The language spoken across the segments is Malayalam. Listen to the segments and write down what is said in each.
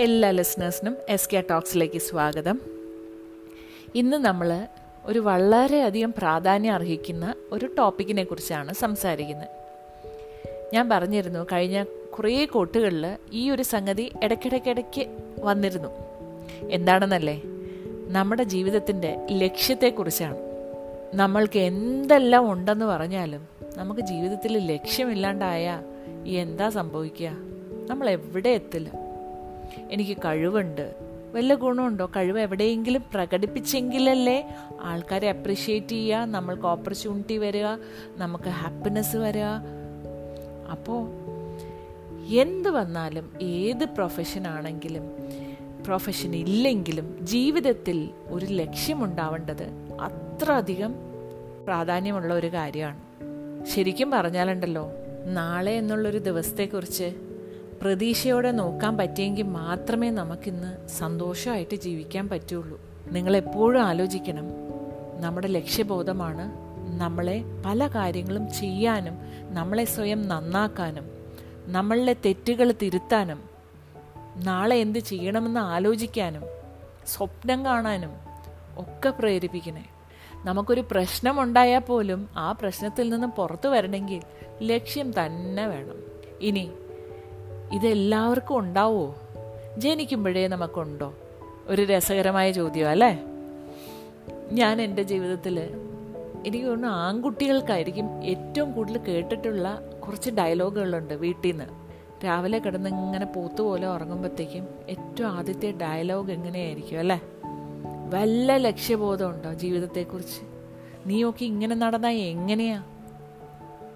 എല്ലാ ലിസണേഴ്സിനും എസ് കെ ടോക്സിലേക്ക് സ്വാഗതം. ഇന്ന് നമ്മൾ ഒരു വളരെയധികം പ്രാധാന്യം അർഹിക്കുന്ന ഒരു ടോപ്പിക്കിനെ കുറിച്ചാണ് സംസാരിക്കുന്നത്. ഞാൻ പറഞ്ഞിരുന്നു കഴിഞ്ഞ കുറേ കോട്ടുകളിൽ ഈ ഒരു സംഗതി ഇടയ്ക്കിടയ്ക്കിടയ്ക്ക് വന്നിരുന്നു. എന്താണെന്നല്ലേ? നമ്മുടെ ജീവിതത്തിന്റെ ലക്ഷ്യത്തെക്കുറിച്ചാണ്. നമ്മൾക്ക് എന്തെല്ലാം ഉണ്ടെന്ന് പറഞ്ഞാലും നമുക്ക് ജീവിതത്തിൽ ലക്ഷ്യമില്ലാണ്ടായ എന്താ സംഭവിക്കുക? നമ്മൾ എവിടെ എത്തില്ല? എനിക്ക് കഴിവുണ്ട്. വല്ല ഗുണമുണ്ടോ? കഴിവ് എവിടെയെങ്കിലും പ്രകടിപ്പിച്ചെങ്കിലല്ലേ ആൾക്കാരെ അപ്രിഷ്യേറ്റ് ചെയ്യുക നമ്മൾക്ക് ഓപ്പർച്യൂണിറ്റി വരിക നമുക്ക് ഹാപ്പിനെസ് വരിക. അപ്പോൾ എന്ത് വന്നാലും ഏത് പ്രൊഫഷൻ ആണെങ്കിലും പ്രൊഫഷൻ ഇല്ലെങ്കിലും ജീവിതത്തിൽ ഒരു ലക്ഷ്യമുണ്ടാവേണ്ടത് അത്ര അധികം പ്രാധാന്യമുള്ള ഒരു കാര്യമാണ്. ശരിക്കും പറഞ്ഞാലുണ്ടല്ലോ നാളെ എന്നുള്ളൊരു ദിവസത്തെക്കുറിച്ച് പ്രതീക്ഷയോടെ നോക്കാൻ പറ്റിയെങ്കിൽ മാത്രമേ നമുക്കിന്ന് സന്തോഷമായിട്ട് ജീവിക്കാൻ പറ്റുള്ളൂ. നിങ്ങൾ എപ്പോഴും ആലോചിക്കണം. നമ്മുടെ ലക്ഷ്യബോധമാണ് നമ്മളെ പല കാര്യങ്ങളും ചെയ്യാനും നമ്മളെ സ്വയം നന്നാക്കാനും നമ്മളിലെ തെറ്റുകൾ തിരുത്താനും നാളെ എന്ത് ചെയ്യണമെന്ന് ആലോചിക്കാനും സ്വപ്നം കാണാനും ഒക്കെ പ്രേരിപ്പിക്കണേ. നമുക്കൊരു പ്രശ്നമുണ്ടായാൽ പോലും ആ പ്രശ്നത്തിൽ നിന്ന് പുറത്തു വരണമെങ്കിൽ ലക്ഷ്യം തന്നെ വേണം. ഇനി ഇതെല്ലാവർക്കും ഉണ്ടാവോ? ജനിക്കുമ്പോഴേ നമുക്കുണ്ടോ? ഒരു രസകരമായ ചോദ്യം അല്ലേ? ഞാൻ എന്റെ ജീവിതത്തിൽ എനിക്ക് തോന്നുന്നു ആൺകുട്ടികൾക്കായിരിക്കും ഏറ്റവും കൂടുതൽ കേട്ടിട്ടുള്ള കുറച്ച് ഡയലോഗുകളുണ്ട് വീട്ടിൽ നിന്ന് രാവിലെ കിടന്ന് ഇങ്ങനെ പോത്തുപോലെ ഉറങ്ങുമ്പോഴത്തേക്കും ഏറ്റവും ആദ്യത്തെ ഡയലോഗ് എങ്ങനെയായിരിക്കും അല്ലേ? വല്ല ലക്ഷ്യബോധമുണ്ടോ ജീവിതത്തെക്കുറിച്ച്? നീ നീയൊക്കെ ഇങ്ങനെ നടന്നാൽ എങ്ങനെയാ?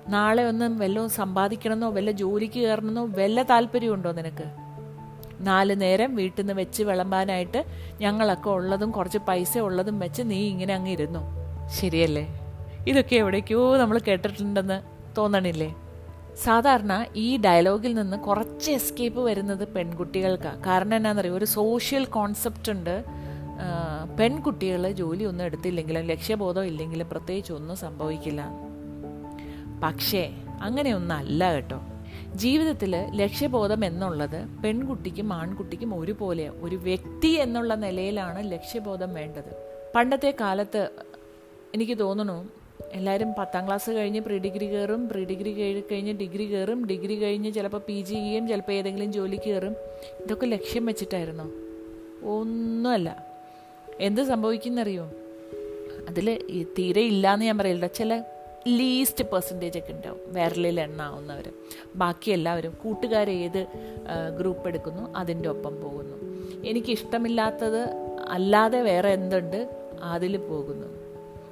നാളെ ഒന്നും വല്ലതും സമ്പാദിക്കണമെന്നോ വല്ല ജോലിക്ക് കയറണമെന്നോ വല്ല താല്പര്യമുണ്ടോ നിനക്ക്? നാല് നേരം വീട്ടിൽ നിന്ന് വെച്ച് വിളമ്പാനായിട്ട് ഞങ്ങളൊക്കെ ഉള്ളതും കുറച്ച് പൈസ ഉള്ളതും വെച്ച് നീ ഇങ്ങനെ അങ്ങ് ഇരുന്നു. ശരിയല്ലേ? ഇതൊക്കെ എവിടേക്കോ നമ്മൾ കേട്ടിട്ടുണ്ടെന്ന് തോന്നണില്ലേ? സാധാരണ ഈ ഡയലോഗിൽ നിന്ന് കുറച്ച് എസ്കേപ്പ് വരുന്നത് പെൺകുട്ടികൾക്കാണ് കാരണം എന്നാണെന്നറിയോ ഒരു സോഷ്യൽ കോൺസെപ്റ്റ് ഉണ്ട്. പെൺകുട്ടികൾ ജോലി ഒന്നും എടുത്തില്ലെങ്കിലും ലക്ഷ്യബോധം ഇല്ലെങ്കിലും പ്രത്യേകിച്ച് ഒന്നും സംഭവിക്കില്ല. പക്ഷേ അങ്ങനെയൊന്നല്ല കേട്ടോ. ജീവിതത്തിൽ ലക്ഷ്യബോധം എന്നുള്ളത് പെൺകുട്ടിക്കും ആൺകുട്ടിക്കും ഒരുപോലെ ഒരു വ്യക്തി എന്നുള്ള നിലയിലാണ് ലക്ഷ്യബോധം വേണ്ടത്. പണ്ടത്തെ കാലത്ത് എനിക്ക് തോന്നുന്നു എല്ലാവരും പത്താം ക്ലാസ് കഴിഞ്ഞ് പ്രീ ഡിഗ്രി കയറും പ്രീ ഡിഗ്രി കഴിഞ്ഞ് ഡിഗ്രി കയറും ഡിഗ്രി കഴിഞ്ഞ് ചിലപ്പോൾ പി ജി ചെയ്യും ചിലപ്പോൾ ഏതെങ്കിലും ജോലിക്ക് കയറും. ഇതൊക്കെ ലക്ഷ്യം വെച്ചിട്ടായിരുന്നോ? ഒന്നുമല്ല. എന്ത് സംഭവിക്കുന്നറിയോ അതിൽ തീരെ ഇല്ലയെന്ന് ഞാൻ പറയില്ല ചില ലീസ്റ്റ് പെർസെന്റേജ് ഒക്കെ ഉണ്ടാവും. വിരലിൽ എണ്ണാവുന്നവർ ബാക്കി എല്ലാവരും കൂട്ടുകാർ ഏത് ഗ്രൂപ്പ് എടുക്കുന്നു അതിന്റെ ഒപ്പം പോകുന്നു. എനിക്കിഷ്ടമില്ലാത്തത് അല്ലാതെ വേറെ എന്തുണ്ട്? അതിൽ പോകുന്നു.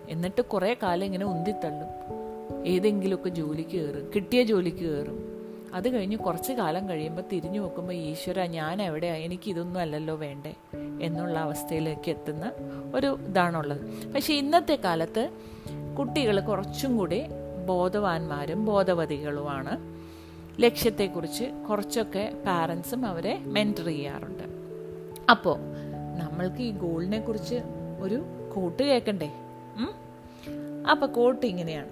എന്നിട്ട് കുറേ കാലം ഇങ്ങനെ ഉന്തിത്തള്ളും. ഏതെങ്കിലുമൊക്കെ ജോലിക്ക് കയറും. കിട്ടിയ ജോലിക്ക് കയറും. അത് കഴിഞ്ഞ് കുറച്ച് കാലം കഴിയുമ്പോൾ തിരിഞ്ഞു നോക്കുമ്പോൾ ഈശ്വര ഞാൻ എവിടെയാണ് എനിക്ക് ഇതൊന്നും അല്ലല്ലോ വേണ്ടേ? എന്നുള്ള അവസ്ഥയിലേക്ക് എത്തുന്ന ഒരു ഇതാണുള്ളത്. പക്ഷേ ഇന്നത്തെ കാലത്ത് കുട്ടികൾ കുറച്ചും കൂടി ബോധവാന്മാരും ബോധവതികളുമാണ്. ലക്ഷ്യത്തെക്കുറിച്ച് കുറച്ചൊക്കെ പാരൻസും അവരെ മെന്റർ ചെയ്യാറുണ്ട്. അപ്പോൾ നമ്മൾക്ക് ഈ ഗോളിനെ കുറിച്ച് ഒരു കോട്ട് കേൾക്കണ്ടേ? അപ്പോൾ കോട്ട് ഇങ്ങനെയാണ്.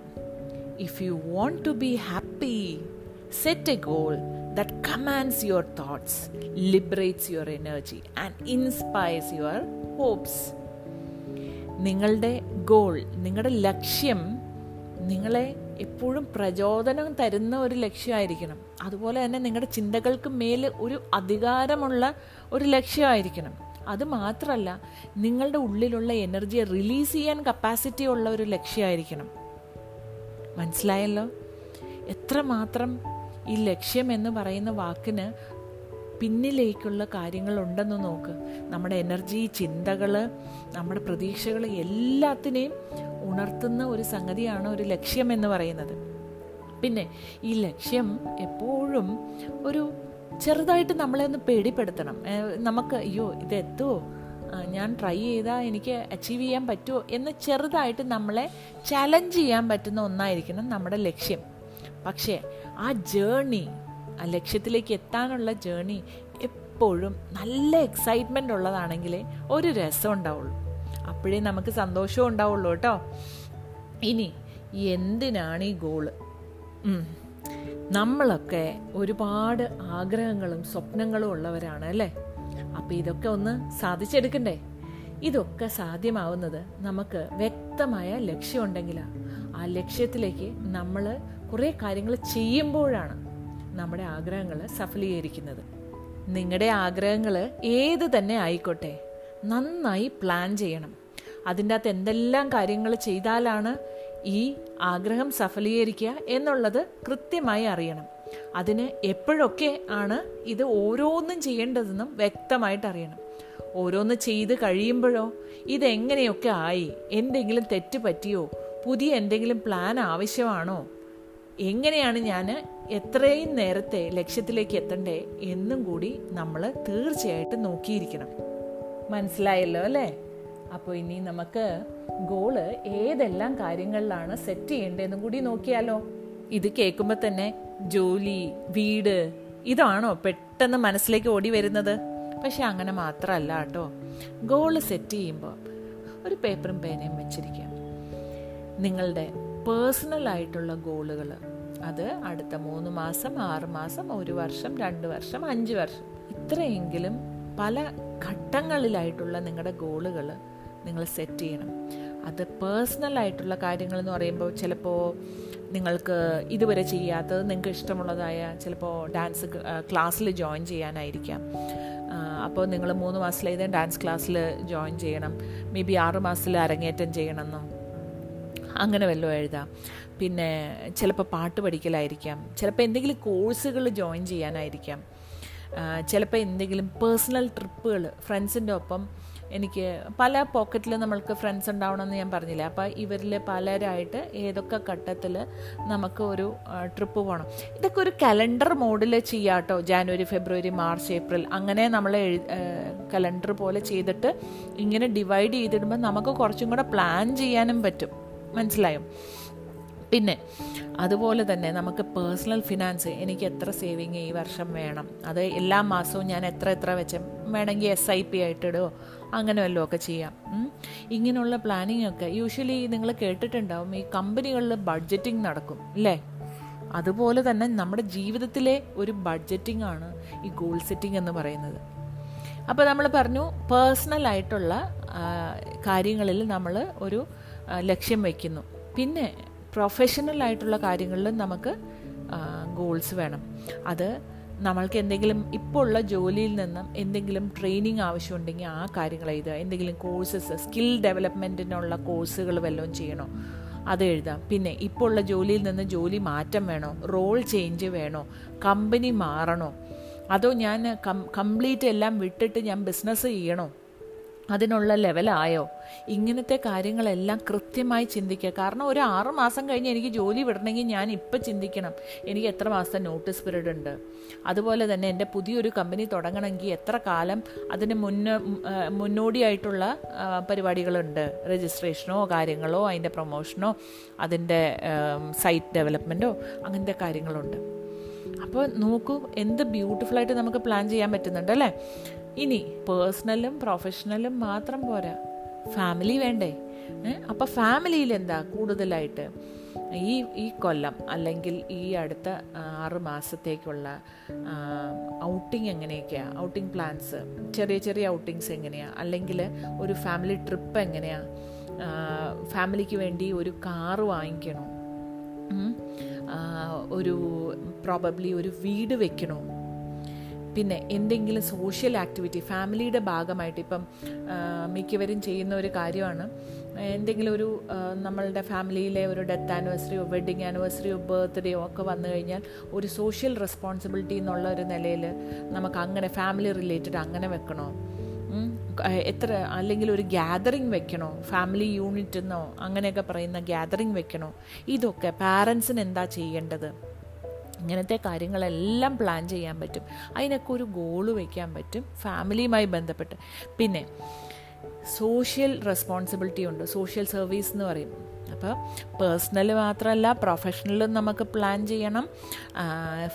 If you want to be happy set a goal that commands your thoughts liberates your energy and inspires your hopes നിങ്ങളുടെ ഗോൾ നിങ്ങളുടെ ലക്ഷ്യം നിങ്ങളെ എപ്പോഴും പ്രചോദനം തരുന്ന ഒരു ലക്ഷ്യമായിരിക്കണം. അതുപോലെ തന്നെ നിങ്ങളുടെ ചിന്തകൾക്ക് മേൽ ഒരു അധികാരമുള്ള ഒരു ലക്ഷ്യമായിരിക്കണം. അത് മാത്രമല്ല നിങ്ങളുടെ ഉള്ളിലുള്ള എനർജിയെ റിലീസ് ചെയ്യാൻ കപ്പാസിറ്റി ഉള്ള ഒരു ലക്ഷ്യമായിരിക്കണം. മനസ്സിലായല്ലോ? എത്രമാത്രം ഈ ലക്ഷ്യം എന്ന് പറയുന്ന വാക്കിന് പിന്നിലേക്കുള്ള കാര്യങ്ങളുണ്ടെന്ന് നോക്ക്. നമ്മുടെ എനർജി ചിന്തകൾ നമ്മുടെ പ്രതീക്ഷകൾ എല്ലാത്തിനെയും ഉണർത്തുന്ന ഒരു സംഗതിയാണ് ഒരു ലക്ഷ്യം എന്ന് പറയുന്നത്. പിന്നെ ഈ ലക്ഷ്യം എപ്പോഴും ഒരു ചെറുതായിട്ട് നമ്മളെ ഒന്ന് പേടിപ്പെടുത്തണം. നമുക്ക് അയ്യോ ഇത് എത്തുമോ ഞാൻ ട്രൈ ചെയ്താൽ എനിക്ക് അച്ചീവ് ചെയ്യാൻ പറ്റുമോ എന്ന് ചെറുതായിട്ട് നമ്മളെ ചലഞ്ച് ചെയ്യാൻ പറ്റുന്ന ഒന്നായിരിക്കണം നമ്മുടെ ലക്ഷ്യം. പക്ഷേ ആ ജേണി ആ ലക്ഷ്യത്തിലേക്ക് എത്താനുള്ള ജേണി എപ്പോഴും നല്ല എക്സൈറ്റ്മെന്റ് ഉള്ളതാണെങ്കിലേ ഒരു രസം ഉണ്ടാവുള്ളൂ. അപ്പോഴേ നമുക്ക് സന്തോഷവും ഉണ്ടാവുള്ളൂ കേട്ടോ. ഇനി എന്തിനാണ് ഈ ഗോൾ നമ്മളൊക്കെ ഒരുപാട് ആഗ്രഹങ്ങളും സ്വപ്നങ്ങളും ഉള്ളവരാണ് അല്ലേ? അപ്പോൾ ഇതൊക്കെ ഒന്ന് സാധിച്ചെടുക്കണ്ടേ? ഇതൊക്കെ സാധ്യമാവുന്നത് നമുക്ക് വ്യക്തമായ ലക്ഷ്യമുണ്ടെങ്കിലാണ് ആ ലക്ഷ്യത്തിലേക്ക് നമ്മൾ കുറേ കാര്യങ്ങൾ ചെയ്യുമ്പോഴാണ്. നമ്മുടെ ആഗ്രഹങ്ങൾ സഫലീകരിക്കുന്നത്. നിങ്ങളുടെ ആഗ്രഹങ്ങൾ ഏത് തന്നെ ആയിക്കോട്ടെ നന്നായി പ്ലാൻ ചെയ്യണം. അതിന്റെ അകത്ത് എന്തെല്ലാം കാര്യങ്ങൾ ചെയ്താലാണ് ഈ ആഗ്രഹം സഫലീകരിക്കുക എന്നുള്ളത് കൃത്യമായി അറിയണം. അതിന് എപ്പോഴൊക്കെ ആണ് ഇത് ഓരോന്നും ചെയ്യേണ്ടതെന്നും വ്യക്തമായിട്ട് അറിയണം. ഓരോന്ന് ചെയ്ത് കഴിയുമ്പോഴോ ഇതെങ്ങനെയൊക്കെ ആയി എന്തെങ്കിലും തെറ്റ് പറ്റിയോ പുതിയ എന്തെങ്കിലും പ്ലാൻ ആവശ്യമാണോ എങ്ങനെയാണ് ഞാൻ എത്രയും നേരത്തെ ലക്ഷ്യത്തിലേക്ക് എത്തണ്ടേ എന്നും കൂടി നമ്മൾ തീർച്ചയായിട്ടും നോക്കിയിരിക്കണം. മനസ്സിലായല്ലോ അല്ലേ? അപ്പോൾ ഇനി നമുക്ക് ഗോൾ ഏതെല്ലാം കാര്യങ്ങളിലാണ് സെറ്റ് ചെയ്യേണ്ടതെന്നും കൂടി നോക്കിയാലോ. ഇത് കേൾക്കുമ്പോൾ തന്നെ ജോലി വീട് ഇതാണോ പെട്ടെന്ന് മനസ്സിലേക്ക് ഓടി വരുന്നത്? പക്ഷെ അങ്ങനെ മാത്രമല്ല കേട്ടോ. ഗോൾ സെറ്റ് ചെയ്യുമ്പോൾ ഒരു പേപ്പറും പേനയും വെച്ചിരിക്കുക. നിങ്ങളുടെ പേഴ്സണൽ ആയിട്ടുള്ള ഗോളുകൾ അത് അടുത്ത മൂന്ന് മാസം ആറ് മാസം ഒരു വർഷം രണ്ട് വർഷം അഞ്ച് വർഷം. ഇത്രയെങ്കിലും പല ഘട്ടങ്ങളിലായിട്ടുള്ള നിങ്ങളുടെ ഗോളുകൾ നിങ്ങൾ സെറ്റ് ചെയ്യണം. അത് പേഴ്സണലായിട്ടുള്ള കാര്യങ്ങൾ എന്ന് പറയുമ്പോൾ ചിലപ്പോൾ നിങ്ങൾക്ക് ഇതുവരെ ചെയ്യാത്തത് നിങ്ങൾക്ക് ഇഷ്ടമുള്ളതായ ചിലപ്പോൾ ഡാൻസ് ക്ലാസ്സിൽ ജോയിൻ ചെയ്യാനായിരിക്കാം. അപ്പോൾ നിങ്ങൾ മൂന്ന് മാസത്തിലേതേ ഡാൻസ് ക്ലാസ്സിൽ ജോയിൻ ചെയ്യണം. മേ ബി ആറ് മാസത്തിൽ അരങ്ങേറ്റം ചെയ്യണമെന്നോ? അങ്ങനെ വല്ലതും എഴുതാം. പിന്നെ ചിലപ്പോൾ പാട്ട് പഠിക്കലായിരിക്കാം. ചിലപ്പോൾ എന്തെങ്കിലും കോഴ്സുകൾ ജോയിൻ ചെയ്യാനായിരിക്കാം. ചിലപ്പോൾ എന്തെങ്കിലും പേഴ്സണൽ ട്രിപ്പുകൾ ഫ്രണ്ട്സിന്റെ ഒപ്പം എനിക്ക് പല പോക്കറ്റിൽ നമ്മൾക്ക് ഫ്രണ്ട്സ് ഉണ്ടാവണമെന്ന് ഞാൻ പറഞ്ഞില്ല. അപ്പോൾ ഇവരിൽ പലരായിട്ട് ഏതൊക്കെ ഘട്ടത്തിൽ നമുക്ക് ഒരു ട്രിപ്പ് പോകണം ഇതൊക്കെ ഒരു കലണ്ടർ മോഡിൽ ചെയ്യാട്ടോ ജാനുവരി ഫെബ്രുവരി മാർച്ച് ഏപ്രിൽ അങ്ങനെ നമ്മൾ കലണ്ടർ പോലെ ചെയ്തിട്ട് ഇങ്ങനെ ഡിവൈഡ് ചെയ്തിടുമ്പോൾ നമുക്ക് കുറച്ചും കൂടെ പ്ലാൻ ചെയ്യാനും പറ്റും. മനസ്സിലായോ? പിന്നെ അതുപോലെ തന്നെ നമുക്ക് പേഴ്സണൽ ഫിനാൻസ് എനിക്ക് എത്ര സേവിങ് ഈ വർഷം വേണം? അത് എല്ലാ മാസവും ഞാൻ എത്ര എത്ര വെച്ച് വേണമെങ്കിൽ എസ് ഐ പി ആയിട്ടിടുകയോ അങ്ങനെ വല്ലതും ഒക്കെ ചെയ്യാം. ഇങ്ങനെയുള്ള പ്ലാനിങ് ഒക്കെ യൂഷ്വലി നിങ്ങൾ കേട്ടിട്ടുണ്ടാവും ഈ കമ്പനികളിൽ ബഡ്ജറ്റിംഗ് നടക്കും അല്ലേ? അതുപോലെ തന്നെ നമ്മുടെ ജീവിതത്തിലെ ഒരു ബഡ്ജറ്റിംഗ് ആണ് ഈ ഗോൾ സെറ്റിംഗ് എന്ന് പറയുന്നത്. അപ്പോൾ നമ്മൾ പറഞ്ഞു പേഴ്സണൽ ആയിട്ടുള്ള കാര്യങ്ങളിൽ നമ്മൾ ഒരു ലക്ഷ്യം വയ്ക്കുന്നു പിന്നെ പ്രൊഫഷണൽ ആയിട്ടുള്ള കാര്യങ്ങളിലും നമുക്ക് ഗോൾസ് വേണം. അത് നമ്മൾക്ക് എന്തെങ്കിലും ഇപ്പോൾ ഉള്ള ജോലിയിൽ നിന്നും എന്തെങ്കിലും ട്രെയിനിങ് ആവശ്യമുണ്ടെങ്കിൽ ആ കാര്യങ്ങൾ എഴുതുക. എന്തെങ്കിലും കോഴ്സസ് സ്കിൽ ഡെവലപ്മെന്റിനുള്ള കോഴ്സുകൾ വല്ലതും ചെയ്യണോ? അത് എഴുതാം. പിന്നെ ഇപ്പോൾ ഉള്ള ജോലിയിൽ നിന്ന് ജോലി മാറ്റം വേണോ? റോൾ ചേഞ്ച് വേണോ? കമ്പനി മാറണോ? അതോ ഞാൻ കം കംപ്ലീറ്റ് എല്ലാം വിട്ടിട്ട് ഞാൻ ബിസിനസ് ചെയ്യണോ? അതിനുള്ള ലെവലായോ? ഇങ്ങനത്തെ കാര്യങ്ങളെല്ലാം കൃത്യമായി ചിന്തിക്കുക. കാരണം ഒരു ആറ് മാസം കഴിഞ്ഞ് എനിക്ക് ജോലി വിടണമെങ്കിൽ ഞാൻ ഇപ്പം ചിന്തിക്കണം. എനിക്ക് എത്ര മാസത്തെ നോട്ടീസ് പീരീഡ് ഉണ്ട്? അതുപോലെ തന്നെ എന്റെ പുതിയൊരു കമ്പനി തുടങ്ങണമെങ്കിൽ എത്ര കാലം അതിന് മുന്നേ മുന്നോടിയായിട്ടുള്ള പരിപാടികളുണ്ട്? രജിസ്ട്രേഷനോ കാര്യങ്ങളോ അതിന്റെ പ്രൊമോഷനോ അതിന്റെ സൈറ്റ് ഡെവലപ്മെന്റോ അങ്ങനത്തെ കാര്യങ്ങളുണ്ട്. അപ്പോൾ നോക്കൂ എന്ത് ബ്യൂട്ടിഫുള്ളായിട്ട് നമുക്ക് പ്ലാൻ ചെയ്യാൻ പറ്റുന്നുണ്ട് അല്ലേ? ഇനി പേഴ്സണലും പ്രൊഫഷണലും മാത്രം പോരാ. ഫാമിലി വേണ്ടേ? അപ്പോൾ ഫാമിലിയിൽ എന്താ കൂടുതലായിട്ട്? ഈ ഈ കൊല്ലം അല്ലെങ്കിൽ ഈ അടുത്ത ആറ് മാസത്തേക്കുള്ള ഔട്ടിംഗ് എങ്ങനെയൊക്കെയാണ് ഔട്ടിംഗ് പ്ലാൻസ്. ചെറിയ ചെറിയ ഔട്ടിങ്സ് എങ്ങനെയാണ് അല്ലെങ്കിൽ ഒരു ഫാമിലി ട്രിപ്പ് എങ്ങനെയാണ് ഫാമിലിക്ക് വേണ്ടി ഒരു കാറ് വാങ്ങിക്കണോ? ഒരു പ്രോബബ്ലി ഒരു വീട് വെക്കണോ? പിന്നെ എന്തെങ്കിലും സോഷ്യൽ ആക്ടിവിറ്റി ഫാമിലിയുടെ ഭാഗമായിട്ട് ഇപ്പം മിക്കവരും ചെയ്യുന്ന ഒരു കാര്യമാണ്. എന്തെങ്കിലും ഒരു നമ്മളുടെ ഫാമിലിയിലെ ഒരു ഡെത്ത് ആനിവേഴ്സറിയോ വെഡിങ് ആനിവേഴ്സറിയോ ബർത്ത്ഡേയോ ഒക്കെ വന്നു കഴിഞ്ഞാൽ ഒരു സോഷ്യൽ റെസ്പോൺസിബിലിറ്റി എന്നുള്ള ഒരു നിലയിൽ നമുക്ക് അങ്ങനെ ഫാമിലി റിലേറ്റഡ് അങ്ങനെ വെക്കണോ? എത്ര അല്ലെങ്കിൽ ഒരു ഗ്യാതറിങ് വെക്കണോ? ഫാമിലി യൂണിറ്റ് എന്നോ അങ്ങനെയൊക്കെ പറയുന്ന ഗ്യാതറിങ് വെക്കണോ? ഇതൊക്കെ പാരൻസിന് എന്താ ചെയ്യേണ്ടത്? ഇങ്ങനത്തെ കാര്യങ്ങളെല്ലാം പ്ലാൻ ചെയ്യാൻ പറ്റും. അതിനൊക്കെ ഒരു ഗോൾ വയ്ക്കാൻ പറ്റും ഫാമിലിയുമായി ബന്ധപ്പെട്ട്. പിന്നെ സോഷ്യൽ റെസ്പോൺസിബിലിറ്റി ഉണ്ട്. സോഷ്യൽ സർവീസ് എന്ന് പറയും. അപ്പോൾ പേഴ്സണൽ മാത്രമല്ല പ്രൊഫഷണലും നമുക്ക് പ്ലാൻ ചെയ്യണം.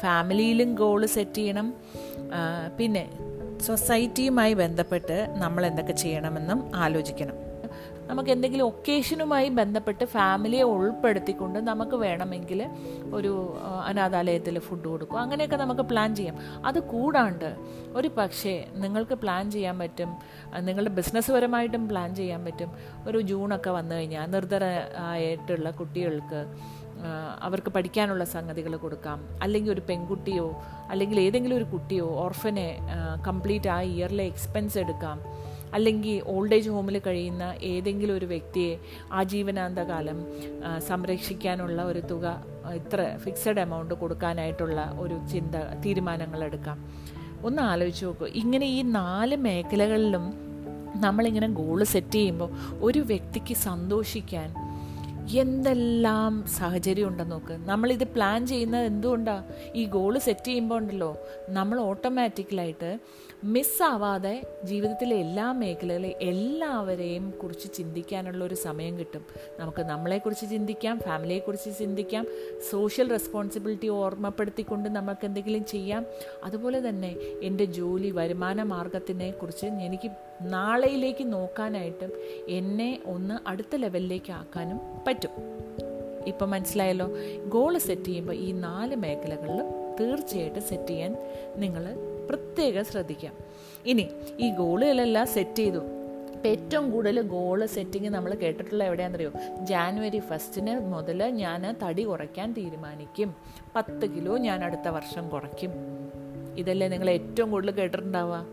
ഫാമിലിയിലും ഗോൾ സെറ്റ് ചെയ്യണം. പിന്നെ സൊസൈറ്റിയുമായി ബന്ധപ്പെട്ട് നമ്മൾ എന്തൊക്കെ ചെയ്യണമെന്നും ആലോചിക്കണം. നമുക്ക് എന്തെങ്കിലും ഒക്കേഷനുമായി ബന്ധപ്പെട്ട് ഫാമിലിയെ ഉൾപ്പെടുത്തിക്കൊണ്ട് നമുക്ക് വേണമെങ്കിൽ ഒരു അനാഥാലയത്തിൽ ഫുഡ് കൊടുക്കും. അങ്ങനെയൊക്കെ നമുക്ക് പ്ലാൻ ചെയ്യാം. അത് കൂടാണ്ട് ഒരു പക്ഷേ നിങ്ങൾക്ക് പ്ലാൻ ചെയ്യാൻ പറ്റും. നിങ്ങളുടെ ബിസിനസ് പരമായിട്ടും പ്ലാൻ ചെയ്യാൻ പറ്റും. ഒരു ജൂണൊക്കെ വന്നു കഴിഞ്ഞാൽ നിർദ്ധരായിട്ടുള്ള കുട്ടികൾക്ക് അവർക്ക് പഠിക്കാനുള്ള സംഗതികൾ കൊടുക്കാം. അല്ലെങ്കിൽ ഒരു പെൺകുട്ടിയോ അല്ലെങ്കിൽ ഏതെങ്കിലും ഒരു കുട്ടിയോ ഓർഫനെ കംപ്ലീറ്റ് ആ ഇയറിലെ എക്സ്പെൻസ് എടുക്കാം. അല്ലെങ്കിൽ ഓൾഡ് ഏജ് ഹോമിൽ കഴിയുന്ന ഏതെങ്കിലും ഒരു വ്യക്തിയെ ആജീവനാന്തകാലം ആ, സംരക്ഷിക്കാനുള്ള ഒരു തുക ഇത്ര ഫിക്സഡ് എമൗണ്ട് കൊടുക്കാനായിട്ടുള്ള ഒരു ചിന്ത തീരുമാനങ്ങൾ എടുക്കാം. ഒന്ന് ആലോചിച്ച് നോക്കൂ. ഇങ്ങനെ ഈ നാല് മേഖലകളിലും നമ്മളിങ്ങനെ ഗോൾ സെറ്റ് ചെയ്യുമ്പോൾ ഒരു വ്യക്തിക്ക് സന്തോഷിക്കാൻ എന്തെല്ലാം സാഹചര്യം ഉണ്ടെന്ന് നോക്ക്. നമ്മളിത് പ്ലാൻ ചെയ്യുന്നത് എന്തുകൊണ്ടാണ് ഈ ഗോൾ സെറ്റ് ചെയ്യുമ്പോൾ ഉണ്ടല്ലോ നമ്മൾ ഓട്ടോമാറ്റിക്കലായിട്ട് മിസ്സാവാതെ ജീവിതത്തിലെ എല്ലാ മേഖലകളിലും എല്ലാവരെയും കുറിച്ച് ചിന്തിക്കാനുള്ള ഒരു സമയം കിട്ടും. നമുക്ക് നമ്മളെക്കുറിച്ച് ചിന്തിക്കാം ഫാമിലിയെക്കുറിച്ച് ചിന്തിക്കാം സോഷ്യൽ റെസ്പോൺസിബിലിറ്റി ഓർമ്മപ്പെടുത്തിക്കൊണ്ട് നമുക്ക് എന്തെങ്കിലും ചെയ്യാം. അതുപോലെ തന്നെ എന്റെ ജോലി വരുമാന മാർഗത്തിനെ കുറിച്ച് എനിക്ക് നാളെയിലേക്ക് നോക്കാനായിട്ടും എന്നെ ഒന്ന് അടുത്ത ലെവലിലേക്ക് ആക്കാനും പറ്റും. ഇപ്പം മനസ്സിലായല്ലോ? ഗോൾ സെറ്റ് ചെയ്യുമ്പോൾ ഈ നാല് മേഖലകളിലും തീർച്ചയായിട്ടും സെറ്റ് ചെയ്യാൻ നിങ്ങൾ പ്രത്യേകം ശ്രദ്ധിക്കാം. ഇനി ഈ ഗോളുകളെല്ലാം സെറ്റ് ചെയ്തു. ഇപ്പം ഏറ്റവും കൂടുതൽ ഗോൾ സെറ്റിങ് നമ്മൾ കേട്ടിട്ടുള്ള എവിടെയാണെന്നറിയോ? ജാനുവരി ഫസ്റ്റിന് മുതൽ ഞാൻ തടി കുറയ്ക്കാൻ തീരുമാനിക്കും. പത്ത് കിലോ ഞാൻ അടുത്ത വർഷം കുറയ്ക്കും. ഇതല്ലേ നിങ്ങൾ ഏറ്റവും കൂടുതൽ കേട്ടിട്ടുണ്ടാവുക?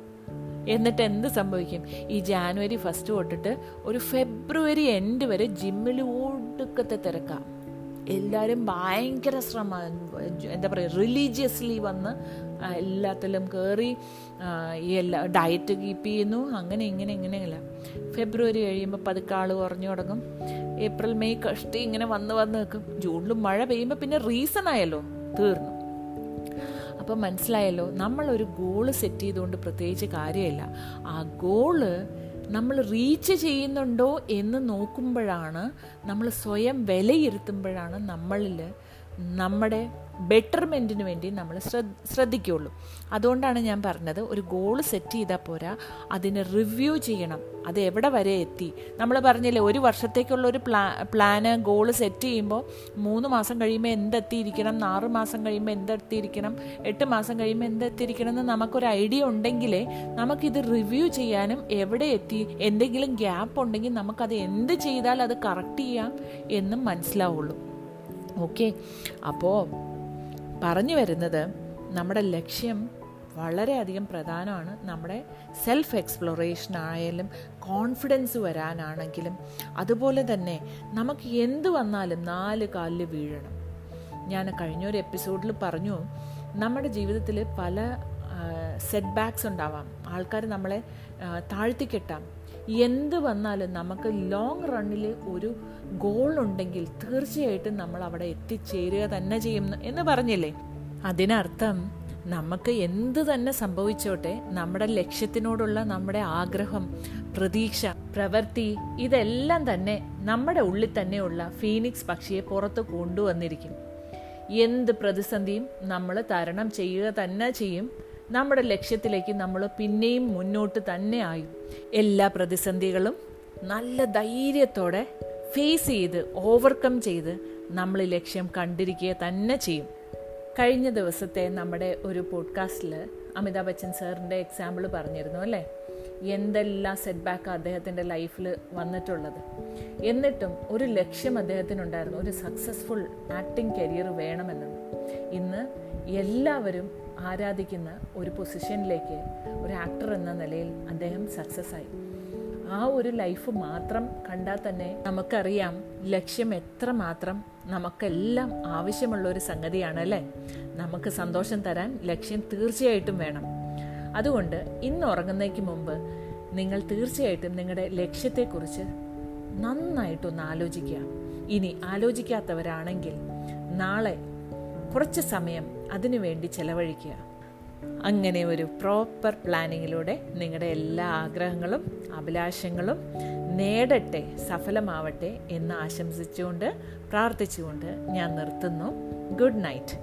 എന്നിട്ട് എന്ത് സംഭവിക്കും? ഈ ജാനുവരി ഫസ്റ്റ് തൊട്ടിട്ട് ഒരു ഫെബ്രുവരി എൻഡ് വരെ ജിമ്മിൽ ഒടുക്കത്തെ തിരക്കാം. എല്ലാവരും ഭയങ്കര ശ്രമം എന്താ പറയുക റിലീജിയസ്ലി വന്ന് എല്ലാത്തിലും കയറി ഈ എല്ലാ ഡയറ്റ് കീപ്പ് ചെയ്യുന്നു. അങ്ങനെ ഇങ്ങനെ ഇങ്ങനെയല്ല ഫെബ്രുവരി കഴിയുമ്പോൾ പതുക്കെ ആൾ കുറഞ്ഞു തുടങ്ങും. ഏപ്രിൽ മെയ് കഷ്ടി ഇങ്ങനെ വന്ന് വന്ന് നിൽക്കും. ജൂണിലും മഴ പെയ്യുമ്പോൾ പിന്നെ റീസൺ ആയല്ലോ തീർന്നു. അപ്പം മനസ്സിലായല്ലോ നമ്മളൊരു ഗോൾ സെറ്റ് ചെയ്തുകൊണ്ട് പ്രത്യേകിച്ച് കാര്യമില്ല. ആ ഗോൾ നമ്മൾ റീച്ച് ചെയ്യുന്നുണ്ടോ എന്ന് നോക്കുമ്പോഴാണ് നമ്മൾ സ്വയം വിലയിരുത്തുമ്പോഴാണ് നമ്മളിൽ നമ്മുടെ ബെറ്റർമെന്റിന് വേണ്ടി നമ്മൾ ശ്രദ്ധിക്കുകയുള്ളൂ അതുകൊണ്ടാണ് ഞാൻ പറഞ്ഞത് ഒരു ഗോൾ സെറ്റ് ചെയ്താൽ പോരാ അതിനെ റിവ്യൂ ചെയ്യണം. അത് എവിടെ വരെ എത്തി? നമ്മൾ പറഞ്ഞില്ലേ ഒരു വർഷത്തേക്കുള്ള ഒരു പ്ലാ പ്ലാന് ഗോൾ സെറ്റ് ചെയ്യുമ്പോൾ മൂന്ന് മാസം കഴിയുമ്പോൾ എന്തെത്തിയിരിക്കണം ആറ് മാസം കഴിയുമ്പോൾ എന്തെത്തിയിരിക്കണം എട്ട് മാസം കഴിയുമ്പോൾ എന്തെത്തിയിരിക്കണം എന്ന് നമുക്കൊരു ഐഡിയ ഉണ്ടെങ്കിലേ നമുക്കിത് റിവ്യൂ ചെയ്യാനും എവിടെ എത്തി എന്തെങ്കിലും ഗ്യാപ്പ് ഉണ്ടെങ്കിൽ നമുക്കത് എന്ത് ചെയ്താൽ അത് കറക്റ്റ് ചെയ്യാം എന്നും മനസ്സിലാവുള്ളൂ. ഓക്കെ അപ്പോൾ പറഞ്ഞു വരുന്നത് നമ്മുടെ ലക്ഷ്യം വളരെയധികം പ്രധാനമാണ്. നമ്മുടെ സെൽഫ് എക്സ്പ്ലോറേഷൻ ആയാലും കോൺഫിഡൻസ് വരാനാണെങ്കിലും അതുപോലെ തന്നെ നമുക്ക് എന്ത് വന്നാലും നാല് കാലിൽ വീഴണം. ഞാൻ കഴിഞ്ഞൊരു എപ്പിസോഡിൽ പറഞ്ഞു നമ്മുടെ ജീവിതത്തിൽ പല സെറ്റ് ബാക്സ് ഉണ്ടാവാം. ആൾക്കാർ നമ്മളെ താഴ്ത്തിക്കെട്ടാം എന്ത് വന്നാലും നമുക്ക് ലോങ് റണ്ണിൽ ഒരു ഗോൾ ഉണ്ടെങ്കിൽ തീർച്ചയായിട്ടും നമ്മൾ അവിടെ എത്തിച്ചേരുക തന്നെ ചെയ്യും എന്ന് പറഞ്ഞില്ലേ? അതിനർത്ഥം നമുക്ക് എന്ത് തന്നെ സംഭവിച്ചോട്ടെ നമ്മുടെ ലക്ഷ്യത്തിനോടുള്ള നമ്മുടെ ആഗ്രഹം പ്രതീക്ഷ പ്രവൃത്തി ഇതെല്ലാം തന്നെ നമ്മുടെ ഉള്ളിൽ തന്നെയുള്ള ഫീനിക്സ് പക്ഷിയെ പുറത്ത് കൊണ്ടുവന്നിരിക്കും. എന്ത് പ്രതിസന്ധിയും നമ്മൾ തരണം ചെയ്യുക തന്നെ ചെയ്യും. നമ്മുടെ ലക്ഷ്യത്തിലേക്ക് നമ്മൾ പിന്നെയും മുന്നോട്ട് തന്നെ ആയും. എല്ലാ പ്രതിസന്ധികളും നല്ല ധൈര്യത്തോടെ ഫേസ് ചെയ്ത് ഓവർകം ചെയ്ത് നമ്മൾ ലക്ഷ്യം കണ്ടിരിക്കുക തന്നെ ചെയ്യും. കഴിഞ്ഞ ദിവസത്തെ നമ്മുടെ ഒരു പോഡ്കാസ്റ്റിൽ അമിതാഭ് ബച്ചൻ സാറിന്റെ എക്സാമ്പിൾ പറഞ്ഞിരുന്നു അല്ലേ? എന്തെല്ലാം സെറ്റ് ബാക്ക് അദ്ദേഹത്തിന്റെ ലൈഫിൽ വന്നിട്ടുള്ളത്. എന്നിട്ടും ഒരു ലക്ഷ്യം അദ്ദേഹത്തിനുണ്ടായിരുന്നു. ഒരു സക്സസ്ഫുൾ ആക്ടിംഗ് കരിയർ വേണമെന്നത് ഇന്ന് എല്ലാവരും ആരാധിക്കുന്ന ഒരു പൊസിഷനിലേക്ക് ഒരു ആക്ടർ എന്ന നിലയിൽ അദ്ദേഹം സക്സസ് ആയി. ആ ഒരു ലൈഫ് മാത്രം കണ്ടാൽ തന്നെ നമുക്കറിയാം ലക്ഷ്യം എത്ര മാത്രം നമുക്കെല്ലാം ആവശ്യമുള്ള ഒരു സംഗതിയാണ് അല്ലേ? നമുക്ക് സന്തോഷം തരാൻ ലക്ഷ്യം തീർച്ചയായിട്ടും വേണം. അതുകൊണ്ട് ഇന്ന് ഉറങ്ങുന്നതിന് മുമ്പ് നിങ്ങൾ തീർച്ചയായിട്ടും നിങ്ങളുടെ ലക്ഷ്യത്തെക്കുറിച്ച് നന്നായിട്ടൊന്ന് ആലോചിക്കുക. ഇനി ആലോചിക്കാത്തവരാണെങ്കിൽ നാളെ കുറച്ച് സമയം അതിനു വേണ്ടി ചെലവഴിക്കുക. അങ്ങനെ ഒരു പ്രോപ്പർ പ്ലാനിങ്ങിലൂടെ നിങ്ങളുടെ എല്ലാ ആഗ്രഹങ്ങളും അഭിലാഷങ്ങളും നേടട്ടെ സഫലമാവട്ടെ എന്ന് ആശംസിച്ചുകൊണ്ട് പ്രാർത്ഥിച്ചുകൊണ്ട് ഞാൻ നിർത്തുന്നു. Good night